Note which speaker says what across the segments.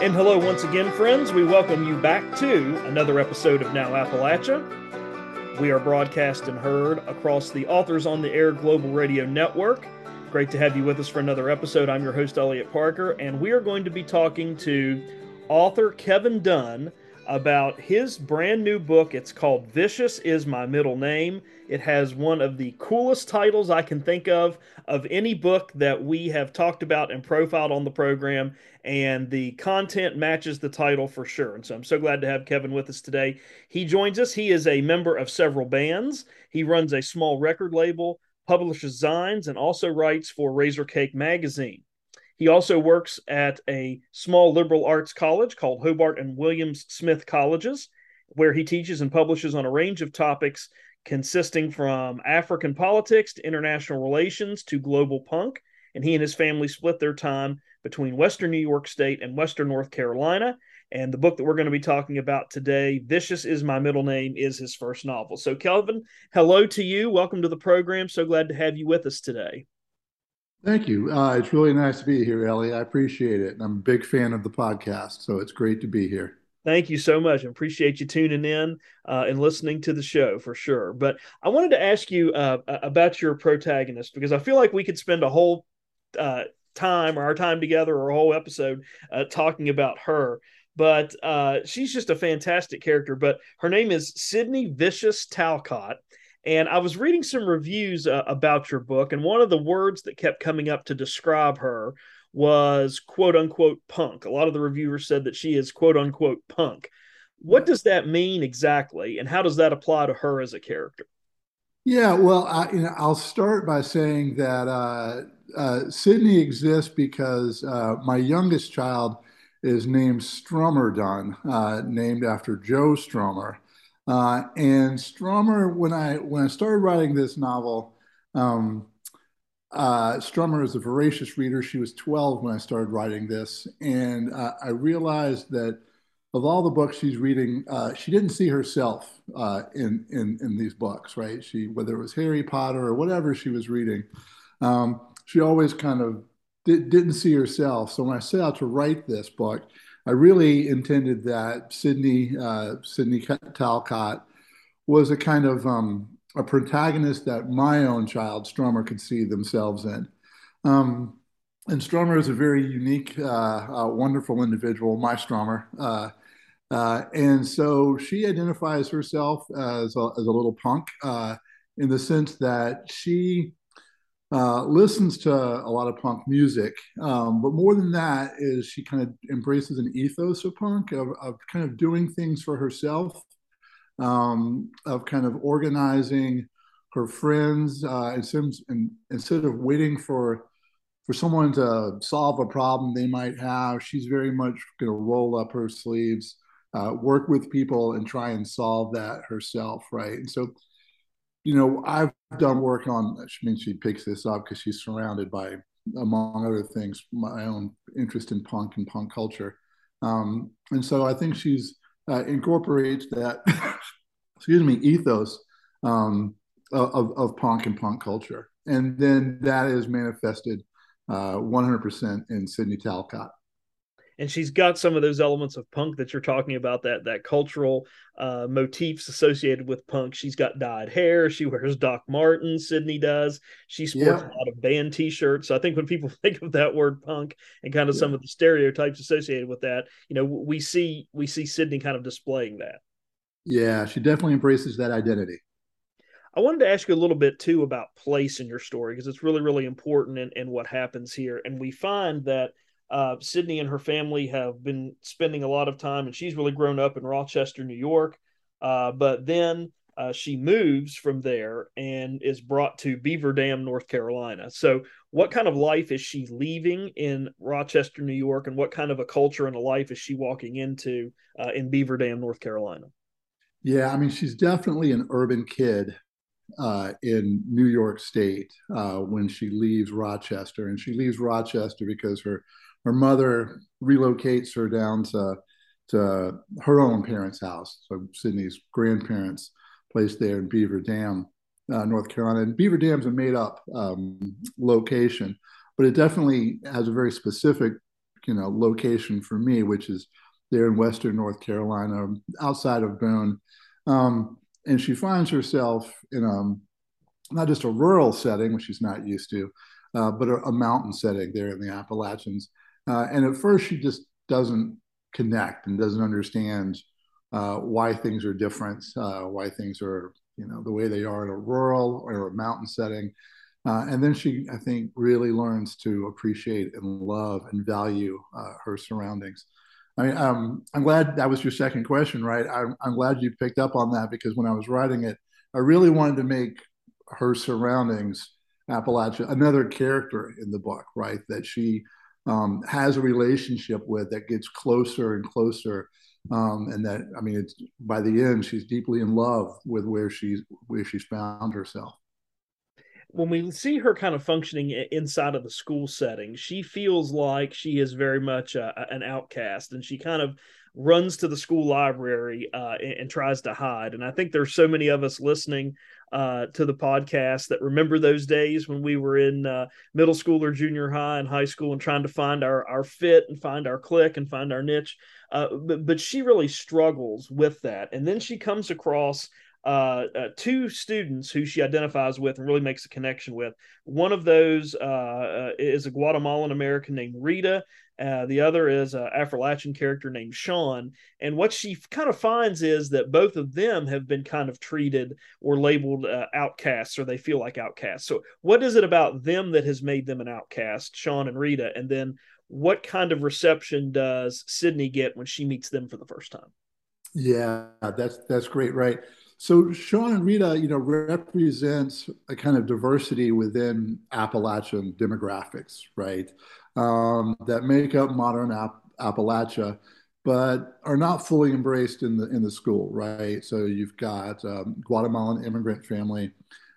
Speaker 1: And hello, once again, friends. We welcome you back to another episode of Now Appalachia. We are broadcast and heard across the Authors on the Air Global Radio Network. Great to have you with us for another episode. I'm your host, Elliot Parker, and we are going to be talking to author Kevin Dunn about his brand new book. It's called Vicious is My Middle Name. It has one of the coolest titles I can think of of any book that we have talked about and profiled on the program, and the content matches the title for sure. And so I'm so glad to have Kevin with us today. He joins us. He is a member of several bands, he runs a small record label, publishes zines, and also writes for Razor Cake Magazine. He also works at a small liberal arts college called Hobart and Williams Smith Colleges, where he teaches and publishes on a range of topics consisting from African politics to international relations to global punk. And he and his family split their time between Western New York State and Western North Carolina. And the book that we're going to be talking about today, Vicious is My Middle Name, is his first novel. So, Kevin, hello to you. Welcome to the program. So glad to have you with us today.
Speaker 2: Thank you. Uh, it's really nice to be here, Ellie. I appreciate it. I'm a big fan of the podcast, so it's great to be here.
Speaker 1: Thank you so much. I appreciate you tuning in uh, and listening to the show for sure. But I wanted to ask you uh, about your protagonist because I feel like we could spend a whole uh, time or our time together or a whole episode uh, talking about her. But uh, she's just a fantastic character. But her name is Sydney Vicious Talcott. And I was reading some reviews uh, about your book, and one of the words that kept coming up to describe her was quote unquote punk. A lot of the reviewers said that she is quote unquote punk. What does that mean exactly, and how does that apply to her as a character?
Speaker 2: Yeah, well, I, you know, I'll start by saying that uh, uh, Sydney exists because uh, my youngest child is named Strummer Dunn, uh, named after Joe Strummer. Uh, and Strummer, when I when I started writing this novel, um, uh, Strummer is a voracious reader. She was 12 when I started writing this, and uh, I realized that of all the books she's reading, uh, she didn't see herself uh, in in in these books. Right? She whether it was Harry Potter or whatever she was reading, um, she always kind of did, didn't see herself. So when I set out to write this book. I really intended that Sydney uh, Sydney Talcott was a kind of um, a protagonist that my own child Strummer could see themselves in. Um, and Strummer is a very unique, uh, uh, wonderful individual, my Strummer. Uh, uh, and so she identifies herself as a, as a little punk uh, in the sense that she uh, listens to a lot of punk music, um, but more than that is she kind of embraces an ethos of punk of, of kind of doing things for herself, um, of kind of organizing her friends uh, instead, instead of waiting for for someone to solve a problem they might have. She's very much going to roll up her sleeves, uh, work with people, and try and solve that herself, right? And so you know, I've done work on, I mean, she picks this up because she's surrounded by, among other things, my own interest in punk and punk culture. Um, and so I think she's uh, incorporates that, excuse me, ethos um, of, of punk and punk culture. And then that is manifested uh, 100% in Sydney Talcott
Speaker 1: and she's got some of those elements of punk that you're talking about that that cultural uh, motifs associated with punk she's got dyed hair she wears doc martin sydney does she sports yeah. a lot of band t-shirts so i think when people think of that word punk and kind of yeah. some of the stereotypes associated with that you know we see we see sydney kind of displaying that
Speaker 2: yeah she definitely embraces that identity
Speaker 1: I wanted to ask you a little bit too about place in your story because it's really, really important in what happens here. And we find that uh, Sydney and her family have been spending a lot of time, and she's really grown up in Rochester, New York. Uh, but then uh, she moves from there and is brought to Beaver Dam, North Carolina. So, what kind of life is she leaving in Rochester, New York, and what kind of a culture and a life is she walking into uh, in Beaver Dam, North Carolina?
Speaker 2: Yeah, I mean, she's definitely an urban kid uh, in New York State uh, when she leaves Rochester, and she leaves Rochester because her her mother relocates her down to to her own parents' house, so Sydney's grandparents placed there in Beaver Dam, uh, North Carolina. And Beaver Dam's a made up um, location, but it definitely has a very specific, you know, location for me, which is there in Western North Carolina, outside of Boone. Um, and she finds herself in a not just a rural setting, which she's not used to, uh, but a, a, mountain setting there in the Appalachians. Uh, and at first, she just doesn't connect and doesn't understand uh, why things are different, uh, why things are you know the way they are in a rural or a mountain setting. Uh, and then she, I think, really learns to appreciate and love and value uh, her surroundings. I mean, um, I'm glad that was your second question, right? I'm, I'm glad you picked up on that because when I was writing it, I really wanted to make her surroundings Appalachia another character in the book, right? That she um, has a relationship with that gets closer and closer. Um, and that I mean, it's by the end, she's deeply in love with where she's where she's found herself.
Speaker 1: When we see her kind of functioning inside of the school setting, she feels like she is very much an outcast, and she kind of runs to the school library uh, and, and, tries to hide. And I think there's so many of us listening uh, to the podcast that remember those days when we were in uh, middle school or junior high and high school and trying to find our our fit and find our click and find our niche. Uh, but but she really struggles with that, and then she comes across uh, uh, two students who she identifies with and really makes a connection with. One of those uh, uh is a Guatemalan American named Rita. Uh, the other is an Appalachian character named Sean. And what she kind of finds is that both of them have been kind of treated or labeled uh, outcasts, or they feel like outcasts. So, what is it about them that has made them an outcast, Sean and Rita? And then, what kind of reception does Sydney get when she meets them for the first time?
Speaker 2: Yeah, that's that's great, right? So Sean and Rita, you know, represents a kind of diversity within Appalachian demographics, right? Um, that make up modern App- Appalachia, but are not fully embraced in the in the school, right? So you've got um, Guatemalan immigrant family,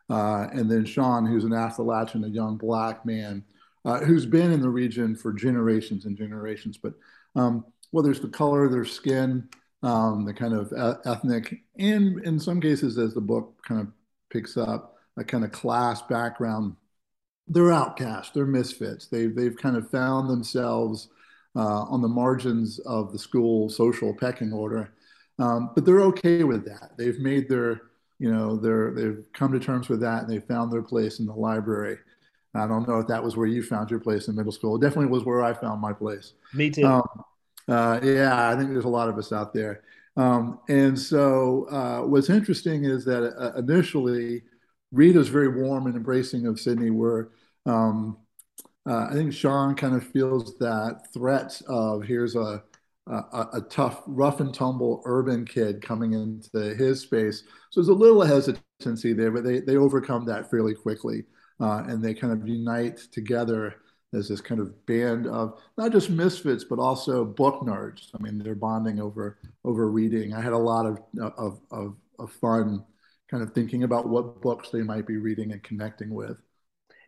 Speaker 2: uh, and then Sean, who's an Appalachian, a young black man uh, who's been in the region for generations and generations. But um, whether it's the color of their skin, um, the kind of ethnic, and in some cases, as the book kind of picks up, a kind of class background. They're outcasts. They're misfits. They've they've kind of found themselves uh, on the margins of the school social pecking order, um, but they're okay with that. They've made their you know they're they've come to terms with that, and they found their place in the library. I don't know if that was where you found your place in middle school. It definitely was where I found my place.
Speaker 1: Me too. Um,
Speaker 2: uh, yeah, I think there's a lot of us out there. Um, and so, uh, what's interesting is that uh, initially, Rita's very warm and embracing of Sydney, where um, uh, I think Sean kind of feels that threat of here's a, a, a, tough, rough and tumble urban kid coming into his space. So there's a little hesitancy there, but they, they overcome that fairly quickly. Uh, and they kind of unite together as this kind of band of not just misfits but also book nerds. I mean, they're bonding over over reading. I had a lot of of of, of fun, kind of thinking about what books they might be reading and connecting with.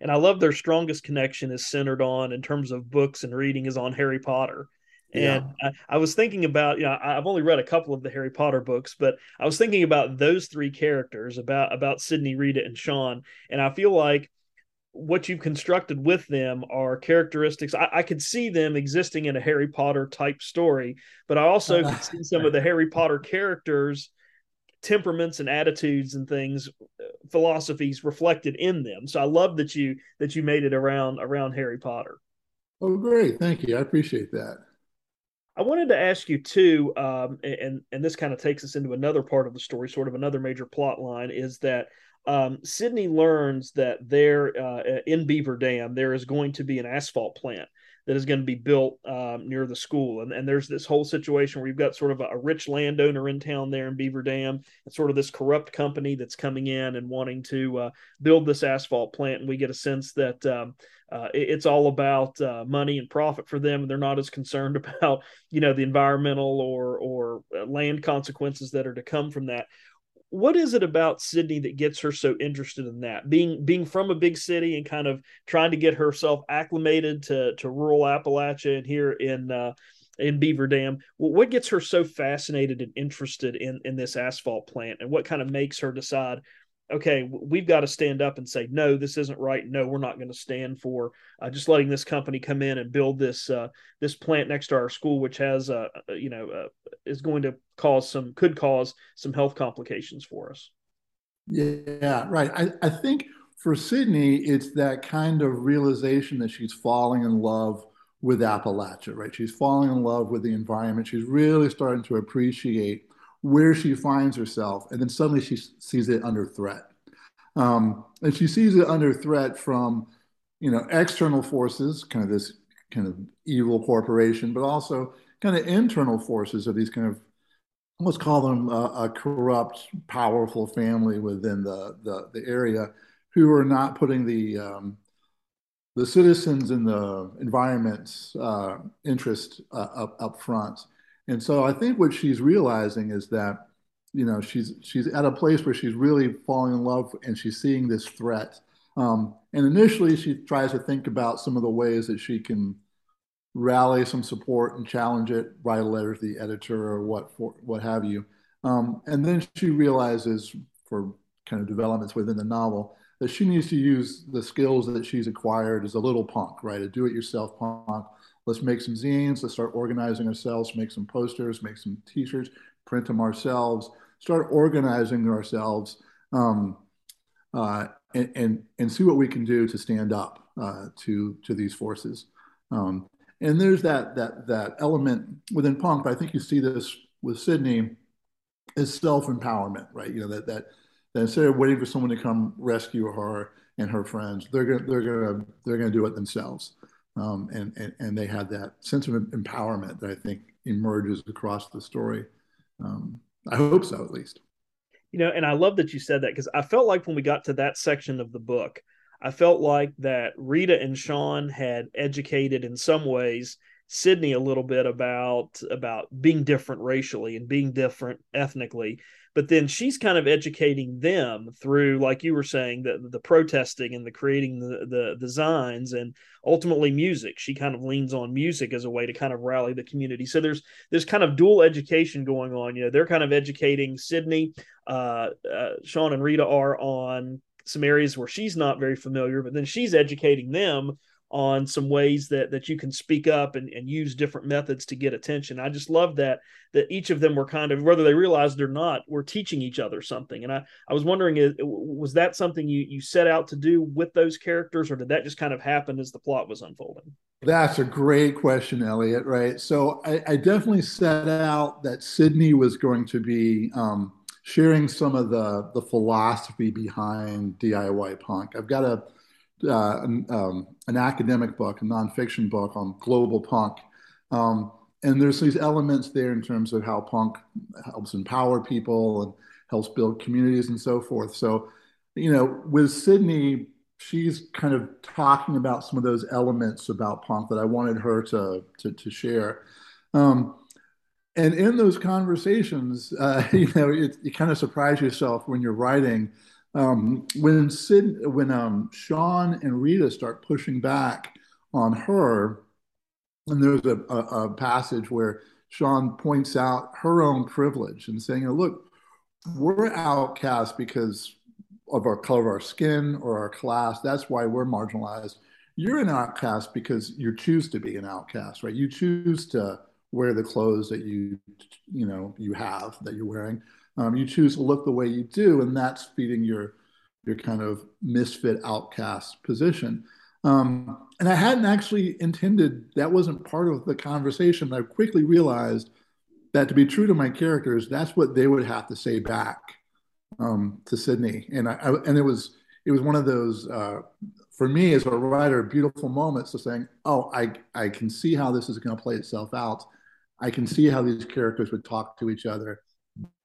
Speaker 1: And I love their strongest connection is centered on in terms of books and reading is on Harry Potter. And yeah. I, I, was thinking about, you know, I've only read a couple of the Harry Potter books, but I was thinking about those three characters, about about Sydney, Rita, and Sean. And I feel like what you've constructed with them are characteristics. I, I, could see them existing in a Harry Potter type story, but I also could see some of the Harry Potter characters' temperaments and attitudes and things, uh, philosophies reflected in them. So I love that you that you made it around around Harry Potter.
Speaker 2: Oh, great! Thank you. I appreciate that.
Speaker 1: I wanted to ask you too, um, and and this kind of takes us into another part of the story, sort of another major plot line, is that um, Sydney learns that there uh, in Beaver Dam there is going to be an asphalt plant that is going to be built um, near the school, and, and there's this whole situation where you've got sort of a, a, rich landowner in town there in Beaver Dam, and sort of this corrupt company that's coming in and wanting to uh, build this asphalt plant, and we get a sense that um, uh, it, it's all about uh, money and profit for them, and they're not as concerned about you know the environmental or or uh, land consequences that are to come from that. What is it about Sydney that gets her so interested in that? Being being from a big city and kind of trying to get herself acclimated to to rural Appalachia and here in uh, in Beaver Dam. What gets her so fascinated and interested in in this asphalt plant, and what kind of makes her decide, okay, we've got to stand up and say, no, this isn't right. No, we're not going to stand for uh, just letting this company come in and build this uh, this plant next to our school, which has, uh, uh you know, uh, is going to cause some could cause some health complications for us.
Speaker 2: Yeah, right. I, I think for Sydney, it's that kind of realization that she's falling in love with Appalachia, right? She's falling in love with the environment. She's really starting to appreciate where she finds herself, and then suddenly she sees it under threat. Um, and she sees it under threat from, you know, external forces, kind of this kind of evil corporation, but also kind of internal forces of these kind of, let's call them a, a corrupt, powerful family within the, the, the area who are not putting the um, the citizens and the environment's uh, interest uh, up, up front. And so I think what she's realizing is that, you know, she's she's at a place where she's really falling in love and she's seeing this threat. Um, and initially, she tries to think about some of the ways that she can rally some support and challenge it, write a letter to the editor or what for, what have you. Um, and then she realizes, for kind of developments within the novel, that she needs to use the skills that she's acquired as a little punk, right? A do-it-yourself punk. Let's make some zines. Let's start organizing ourselves. Make some posters. Make some T-shirts. Print them ourselves. Start organizing ourselves, um, uh, and, and, and see what we can do to stand up uh, to to these forces. Um, and there's that that that element within punk. But I think you see this with Sydney is self empowerment, right? You know that that that instead of waiting for someone to come rescue her and her friends, they're gonna they're gonna they're gonna do it themselves. Um, and, and and they had that sense of empowerment that I think emerges across the story. Um, I hope so, at least.
Speaker 1: You know, and I love that you said that because I felt like when we got to that section of the book, I felt like that Rita and Sean had educated in some ways Sydney a little bit about about being different racially and being different ethnically but then she's kind of educating them through like you were saying the the protesting and the creating the the designs and ultimately music. She kind of leans on music as a way to kind of rally the community. So there's there's kind of dual education going on. You know they're kind of educating sydney uh, uh, sean and rita are on some areas where she's not very familiar but then she's educating them on some ways that that you can speak up and, and use different methods to get attention. I just love that that each of them were kind of whether they realized or not, we're teaching each other something. And I I was wondering, was that something you you set out to do with those characters, or did that just kind of happen as the plot was unfolding?
Speaker 2: That's a great question, Elliot. Right. So I, I definitely set out that Sydney was going to be. Um, sharing some of the the philosophy behind DIY punk. I've got a uh, an, um, an, academic book, a nonfiction book on global punk. Um, and there's these elements there in terms of how punk helps empower people and helps build communities and so forth. So, you know, with Sydney, she's kind of talking about some of those elements about punk that I wanted her to to, to share. Um, and in those conversations, uh, you know, it, you kind of surprise yourself when you're writing um, when Sid, when um, Sean and Rita start pushing back on her, and there's a, a, a, passage where Sean points out her own privilege and saying, "Look, we're outcasts because of our color of our skin or our class. That's why we're marginalized. You're an outcast because you choose to be an outcast, right? You choose to wear the clothes that you you know you have that you're wearing." Um, you choose to look the way you do, and that's feeding your your kind of misfit outcast position. Um, and I hadn't actually intended that wasn't part of the conversation. I quickly realized that to be true to my characters, that's what they would have to say back um, to Sydney. And I, I, and it was it was one of those uh, for me as a writer beautiful moments of saying, oh, I I can see how this is going to play itself out. I can see how these characters would talk to each other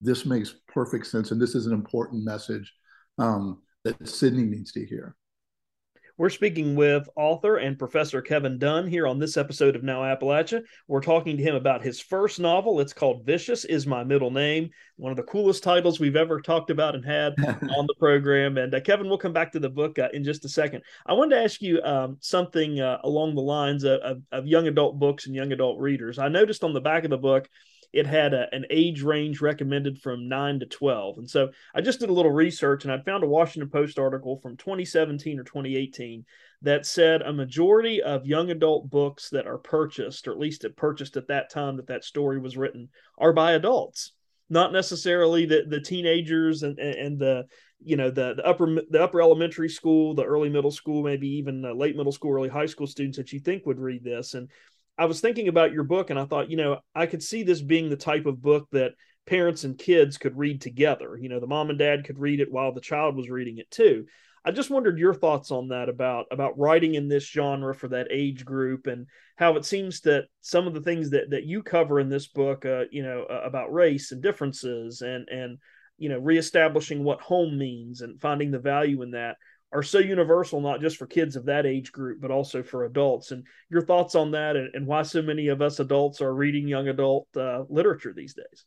Speaker 2: this makes perfect sense, and this is an important message um, that Sydney needs to hear.
Speaker 1: We're speaking with author and Professor Kevin Dunn here on this episode of Now Appalachia. We're talking to him about his first novel. It's called Vicious is My Middle Name, one of the coolest titles we've ever talked about and had on the program. And uh, Kevin, we'll come back to the book uh, in just a second. I wanted to ask you um, something uh, along the lines of, of, of young adult books and young adult readers. I noticed on the back of the book, it had a, an age range recommended from 9 to 12. And so I just did a little research and I found a Washington Post article from 2017 or 2018 that said a majority of young adult books that are purchased, or at least purchased at that time that that story was written, are by adults. Not necessarily the, the teenagers and, and the you know the, the upper the upper elementary school, the early middle school, maybe even late middle school, early high school students that you think would read this. And I was thinking about your book and I thought, you know, I could see this being the type of book that parents and kids could read together. You know, the mom and dad could read it while the child was reading it too. I just wondered your thoughts on that about about writing in this genre for that age group and how it seems that some of the things that that you cover in this book, uh, you know, uh, about race and differences and and you know reestablishing what home means and finding the value in that are so universal, not just for kids of that age group, but also for adults. And your thoughts on that and, and why so many of us adults are reading young adult uh, literature these days?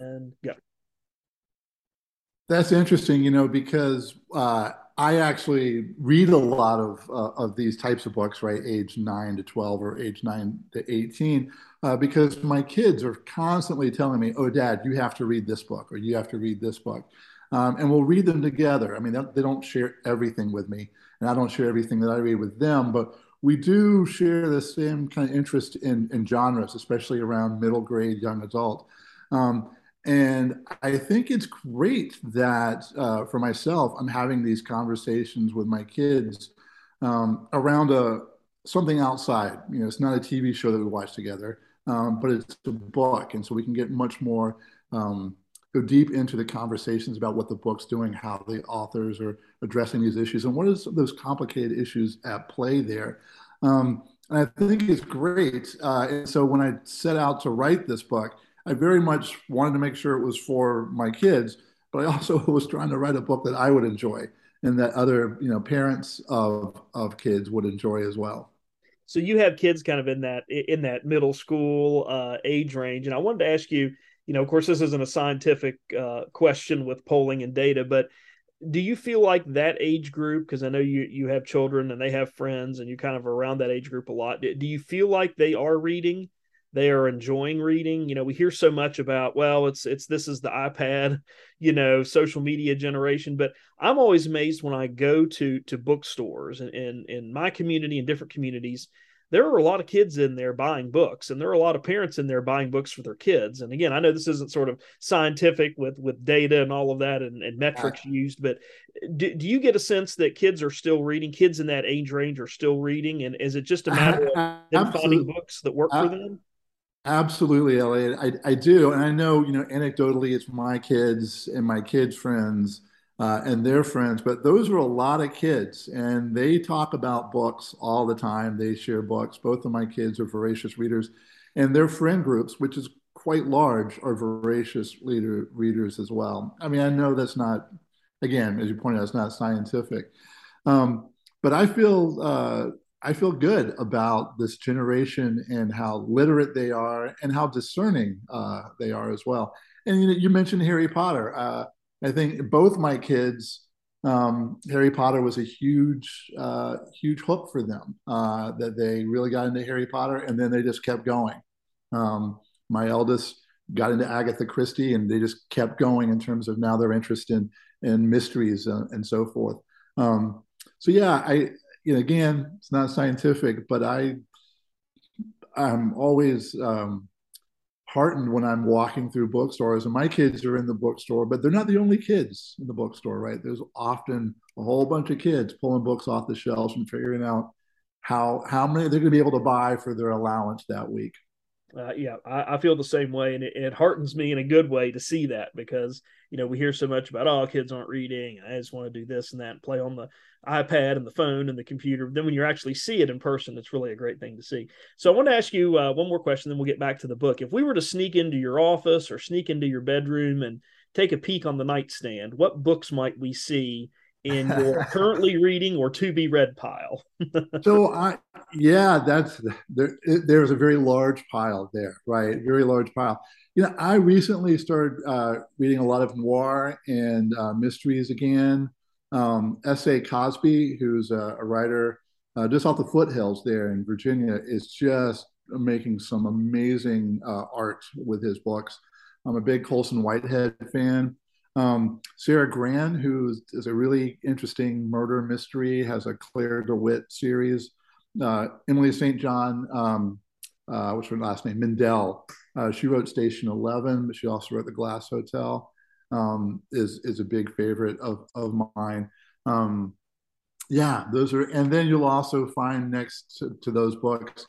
Speaker 1: And yeah.
Speaker 2: That's interesting, you know, because uh, I actually read a lot of uh, of these types of books, right, age nine to twelve or age nine to eighteen, uh, because my kids are constantly telling me, "Oh, Dad, you have to read this book, or you have to read this book," um, and we'll read them together. I mean, they don't share everything with me, and I don't share everything that I read with them, but we do share the same kind of interest in in genres, especially around middle grade young adult. Um, and I think it's great that uh, for myself, I'm having these conversations with my kids um, around a something outside. You know, it's not a TV show that we watch together, um, but it's a book, and so we can get much more um, go deep into the conversations about what the book's doing, how the authors are addressing these issues, and what is those complicated issues at play there. Um, and I think it's great. Uh, and so when I set out to write this book I very much wanted to make sure it was for my kids, but I also was trying to write a book that I would enjoy and that other you know parents of of kids would enjoy as well.
Speaker 1: So you have kids kind of in that in that middle school uh, age range, and I wanted to ask you, you know, of course, this isn't a scientific uh, question with polling and data, but do you feel like that age group because i know you you have children and they have friends and you kind of around that age group a lot do you feel like they are reading they are enjoying reading. You know we hear so much about well it's it's this is the ipad you know social media generation but i'm always amazed when i go to to bookstores and in in my community and different communities there are a lot of kids in there buying books and there are a lot of parents in there buying books for their kids. And again i know this isn't sort of scientific with with data and all of that and, and metrics yeah. used but do, do you get a sense that kids are still reading? Kids in that age range are still reading and is it just a matter of them finding books that work for uh, them
Speaker 2: Absolutely, Elliot. I, I do. And I know, you know, anecdotally, it's my kids and my kids' friends uh, and their friends, but those are a lot of kids and they talk about books all the time. They share books. Both of my kids are voracious readers and their friend groups, which is quite large, are voracious leader, readers as well. I mean, I know that's not, again, as you pointed out, it's not scientific. Um, but I feel uh, I feel good about this generation and how literate they are and how discerning uh, they are as well. And you, know, you mentioned Harry Potter. Uh, I think both my kids, um, Harry Potter was a huge, uh, huge hook for them. Uh, that they really got into Harry Potter, and then they just kept going. Um, my eldest got into Agatha Christie, and they just kept going in terms of now their interest in in mysteries uh, and so forth. Um, so yeah, I you know, again, it's not scientific, but I, I'm always um, heartened when I'm walking through bookstores, and my kids are in the bookstore, but they're not the only kids in the bookstore, right? There's often a whole bunch of kids pulling books off the shelves and figuring out how how many they're going to be able to buy for their allowance that week.
Speaker 1: Uh, yeah, I, I, feel the same way, and it, it, heartens me in a good way to see that because you know we hear so much about oh kids aren't reading. I just want to do this and that, and play on the iPad and the phone and the computer. Then when you actually see it in person, it's really a great thing to see. So I want to ask you uh, one more question, then we'll get back to the book. If we were to sneak into your office or sneak into your bedroom and take a peek on the nightstand, what books might we see in your currently reading or to be read pile?
Speaker 2: so I, yeah, that's there. There's a very large pile there, right? Very large pile. You know, I recently started uh, reading a lot of noir and uh, mysteries again. Um, S.A. Cosby, who's a, a writer uh, just off the foothills there in Virginia, is just making some amazing uh, art with his books. I'm a big Colson Whitehead fan. Um, Sara Gran, who is a really interesting murder mystery, has a Claire DeWitt series. Uh, Emily St. John, um, uh, what's her last name? Mandel. Uh, she wrote Station Eleven, but she also wrote The Glass Hotel. Um, is is a big favorite of of mine. Um, yeah, those are, and then you'll also find next to, to those books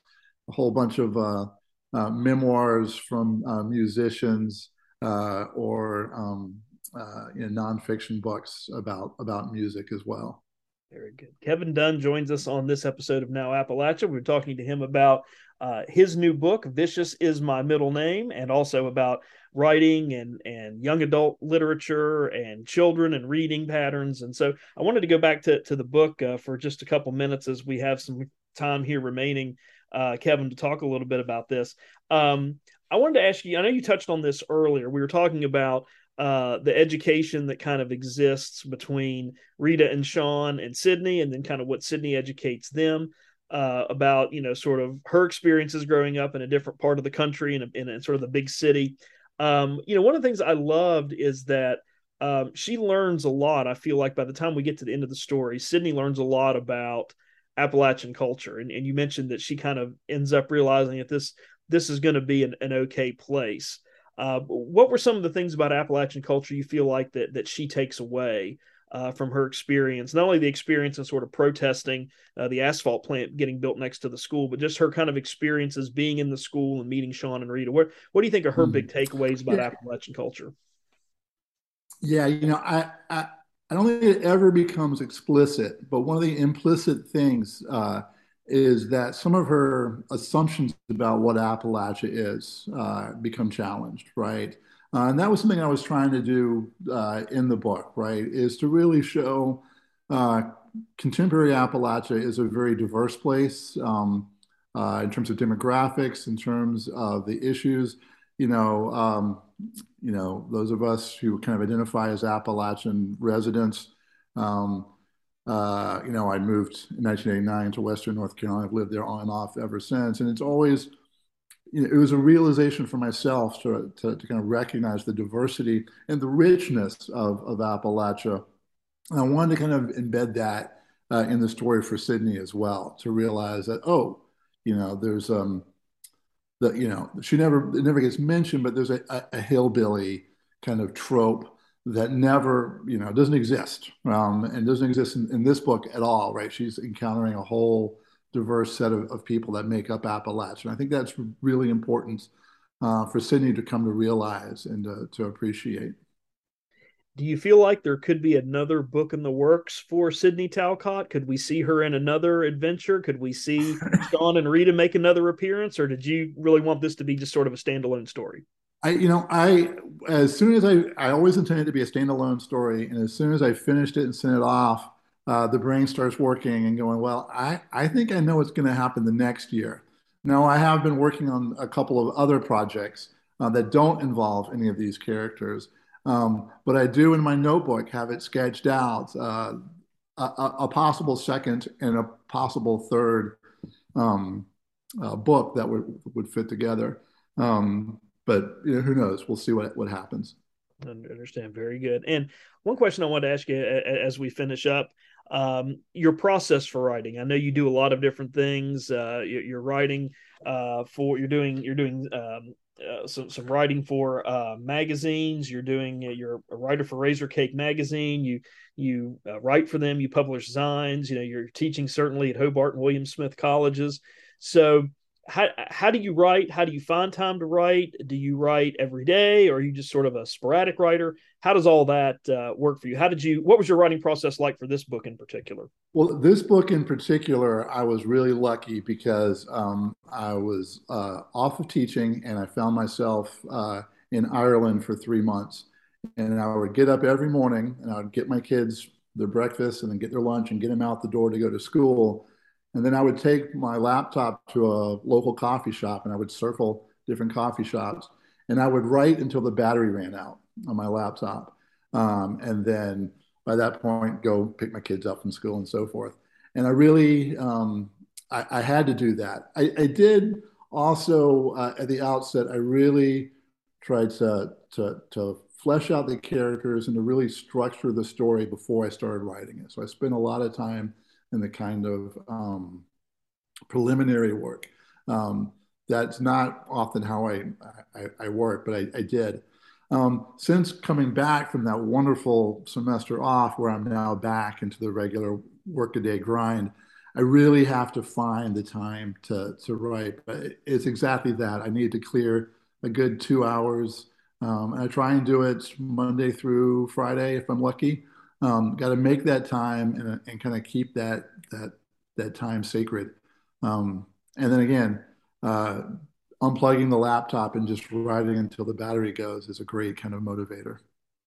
Speaker 2: a whole bunch of uh, uh, memoirs from uh, musicians or um, uh, you know, nonfiction books about about music as well.
Speaker 1: Very good. Kevin Dunn joins us on this episode of Now Appalachia. We're talking to him about uh, his new book, "Vicious Is My Middle Name," and also about writing and and young adult literature and children and reading patterns. And so, I wanted to go back to to the book uh, for just a couple minutes as we have some time here remaining, uh, Kevin, to talk a little bit about this. Um, I wanted to ask you. I know you touched on this earlier. We were talking about uh, the education that kind of exists between Rita and Sean and Sydney, and then kind of what Sydney educates them uh, about, you know, sort of her experiences growing up in a different part of the country and in, in, sort of the big city. Um, you know, one of the things I loved is that um, she learns a lot. I feel like by the time we get to the end of the story, Sydney learns a lot about Appalachian culture, and, and you mentioned that she kind of ends up realizing that this this is going to be an, an okay place. Uh, what were some of the things about Appalachian culture you feel like that that she takes away uh, from her experience? Not only the experience in sort of protesting uh, the asphalt plant getting built next to the school, but just her kind of experiences being in the school and meeting Sean and Rita. What what do you think are her mm. big takeaways about yeah. Appalachian culture?
Speaker 2: Yeah, you know, I, I I don't think it ever becomes explicit, but one of the implicit things uh, is that some of her assumptions about what Appalachia is uh, become challenged, right? Uh, and that was something I was trying to do uh, in the book, right? Is to really show uh, contemporary Appalachia is a very diverse place um, uh, in terms of demographics, in terms of the issues. You know, um, you know, those of us who kind of identify as Appalachian residents. Um, uh, you know, I moved in 1989 to Western North Carolina. I've lived there on and off ever since. And it's always, you know, it was a realization for myself to, to, to kind of recognize the diversity and the richness of, of Appalachia. And I wanted to kind of embed that uh, in the story for Sydney as well, to realize that, oh, you know, there's, um, the, you know, she never, it never gets mentioned, but there's a, a, a hillbilly kind of trope that never, you know, doesn't exist um, and doesn't exist in, in, this book at all, right? She's encountering a whole diverse set of, of people that make up Appalachia. And I think that's really important uh, for Sydney to come to realize and to, to appreciate.
Speaker 1: Do you feel like there could be another book in the works for Sydney Talcott? Could we see her in another adventure? Could we see Sean and Rita make another appearance, or did you really want this to be just sort of a standalone story?
Speaker 2: I, you know, I as soon as I, I always intended to be a standalone story, and as soon as I finished it and sent it off, uh, the brain starts working and going, well, I, I think I know what's going to happen the next year. Now, I have been working on a couple of other projects uh, that don't involve any of these characters, um, but I do in my notebook have it sketched out uh, a, a, possible second and a possible third um, uh, book that would would fit together. Um, but you know, who knows? We'll see what what happens.
Speaker 1: Understand. Very good. And one question I wanted to ask you as we finish up. Um, your process for writing. I know you do a lot of different things. Uh, you're writing uh, for you're doing you're doing um, uh, some some writing for uh, magazines. You're doing uh, you're a writer for Razor Cake magazine. You you uh, write for them. You publish zines. You know you're teaching certainly at Hobart and William Smith colleges. So how how do you write? How do you find time to write? Do you write every day, or are you just sort of a sporadic writer? How does all that uh, work for you? How did you? What was your writing process like for this book in particular?
Speaker 2: Well, this book in particular, I was really lucky because um, I was uh, off of teaching and I found myself uh, in Ireland for three months, and I would get up every morning and I would get my kids their breakfast and then get their lunch and get them out the door to go to school and then I would take my laptop to a local coffee shop and I would circle different coffee shops and I would write until the battery ran out on my laptop. Um, and then by that point, go pick my kids up from school and so forth. And I really, um, I, I, had to do that. I, I did also uh, at the outset, I really tried to, to, to flesh out the characters and to really structure the story before I started writing it. So I spent a lot of time and the kind of um, preliminary work. Um, that's not often how I, I, I work, but I, I did. Um, since coming back from that wonderful semester off, where I'm now back into the regular workaday grind, I really have to find the time to, to write. But it's exactly that. I need to clear a good two hours. Um, and I try and do it Monday through Friday if I'm lucky. Um, got to make that time and, and kind of keep that that that time sacred. Um, and then again, uh, unplugging the laptop and just writing until the battery goes is a great kind of motivator.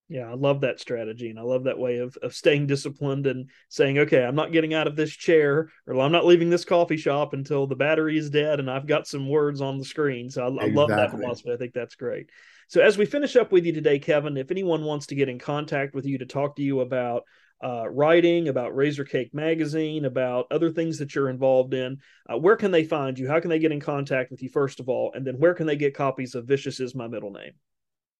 Speaker 1: Yeah, I love that strategy, and I love that way of of staying disciplined and saying, "Okay, I'm not getting out of this chair, or I'm not leaving this coffee shop until the battery is dead and I've got some words on the screen." So I, exactly. I love that philosophy. I think that's great. So, as we finish up with you today, Kevin, if anyone wants to get in contact with you to talk to you about uh, writing, about Razor Cake Magazine, about other things that you're involved in, uh, where can they find you? How can they get in contact with you, first of all? And then where can they get copies of Vicious is My Middle Name?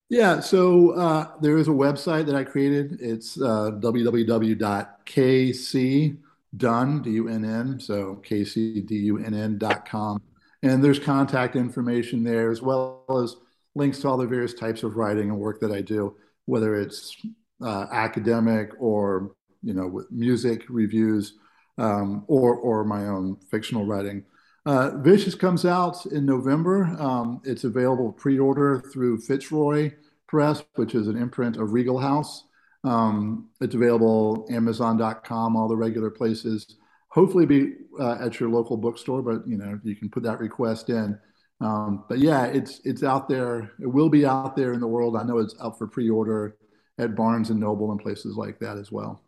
Speaker 2: Yeah, so uh, there is a website that I created. It's uh, www.kcdunn, D-U-N-N, so kcdunn.com. And there's contact information there as well as links to all the various types of writing and work that I do, whether it's uh, academic or you know with music reviews um, or or my own fictional writing. Uh, Vicious comes out in November. Um, it's available pre-order through Fitzroy Press, which is an imprint of Regal House. Um, it's available Amazon.com, all the regular places. Hopefully, be uh, at your local bookstore, but you know you can put that request in. Um, but yeah, it's it's out there. It will be out there in the world. I know it's out for pre-order at Barnes and Noble and places like that as well.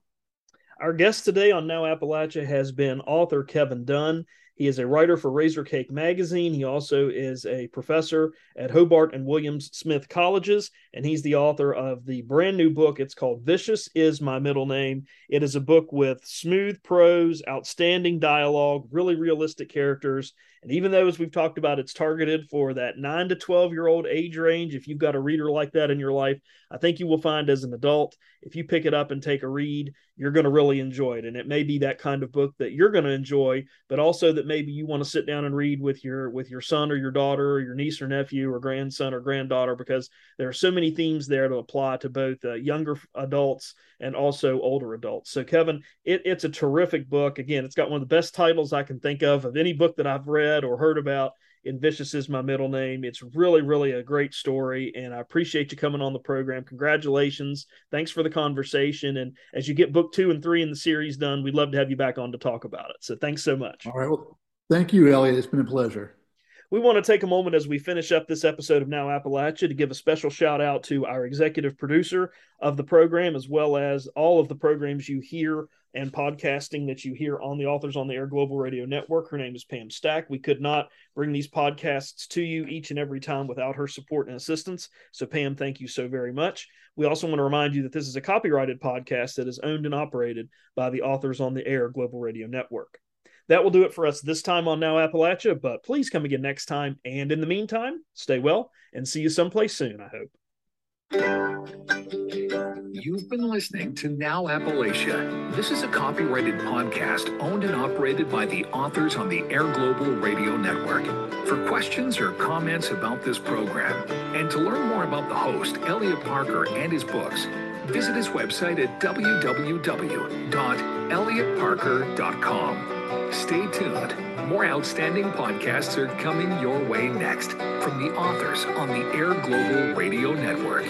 Speaker 1: Our guest today on Now Appalachia has been author Kevin Dunn. He is a writer for Razor Cake Magazine. He also is a professor at Hobart and Williams Smith Colleges, and he's the author of the brand new book. It's called Vicious is My Middle Name. It is a book with smooth prose, outstanding dialogue, really realistic characters. And even though, as we've talked about, it's targeted for that nine to 12 year old age range, if you've got a reader like that in your life, I think you will find as an adult, if you pick it up and take a read, you're going to really enjoy it. And it may be that kind of book that you're going to enjoy, but also that maybe you want to sit down and read with your with your son or your daughter or your niece or nephew or grandson or granddaughter because there are so many themes there to apply to both uh, younger adults and also older adults. So Kevin, it, it's a terrific book. Again, it's got one of the best titles I can think of of any book that I've read or heard about. And Vicious is my middle name. It's really, really a great story, and I appreciate you coming on the program. Congratulations! Thanks for the conversation. And as you get book two and three in the series done, we'd love to have you back on to talk about it. So thanks so much.
Speaker 2: All right. Well, Thank you, Elliot. It's been a pleasure.
Speaker 1: We want to take a moment as we finish up this episode of Now Appalachia to give a special shout out to our executive producer of the program, as well as all of the programs you hear and podcasting that you hear on the Authors on the Air Global Radio Network. Her name is Pam Stack. We could not bring these podcasts to you each and every time without her support and assistance. So, Pam, thank you so very much. We also want to remind you that this is a copyrighted podcast that is owned and operated by the Authors on the Air Global Radio Network that will do it for us this time on Now Appalachia. But please come again next time. And in the meantime, stay well and see you someplace soon, I hope.
Speaker 3: You've been listening to Now Appalachia. This is a copyrighted podcast owned and operated by the authors on the Air Global Radio Network. For questions or comments about this program, and to learn more about the host, Elliot Parker, and his books, visit his website at www.elliottparker.com. Stay tuned. More outstanding podcasts are coming your way next from the authors on the Air Global Radio Network.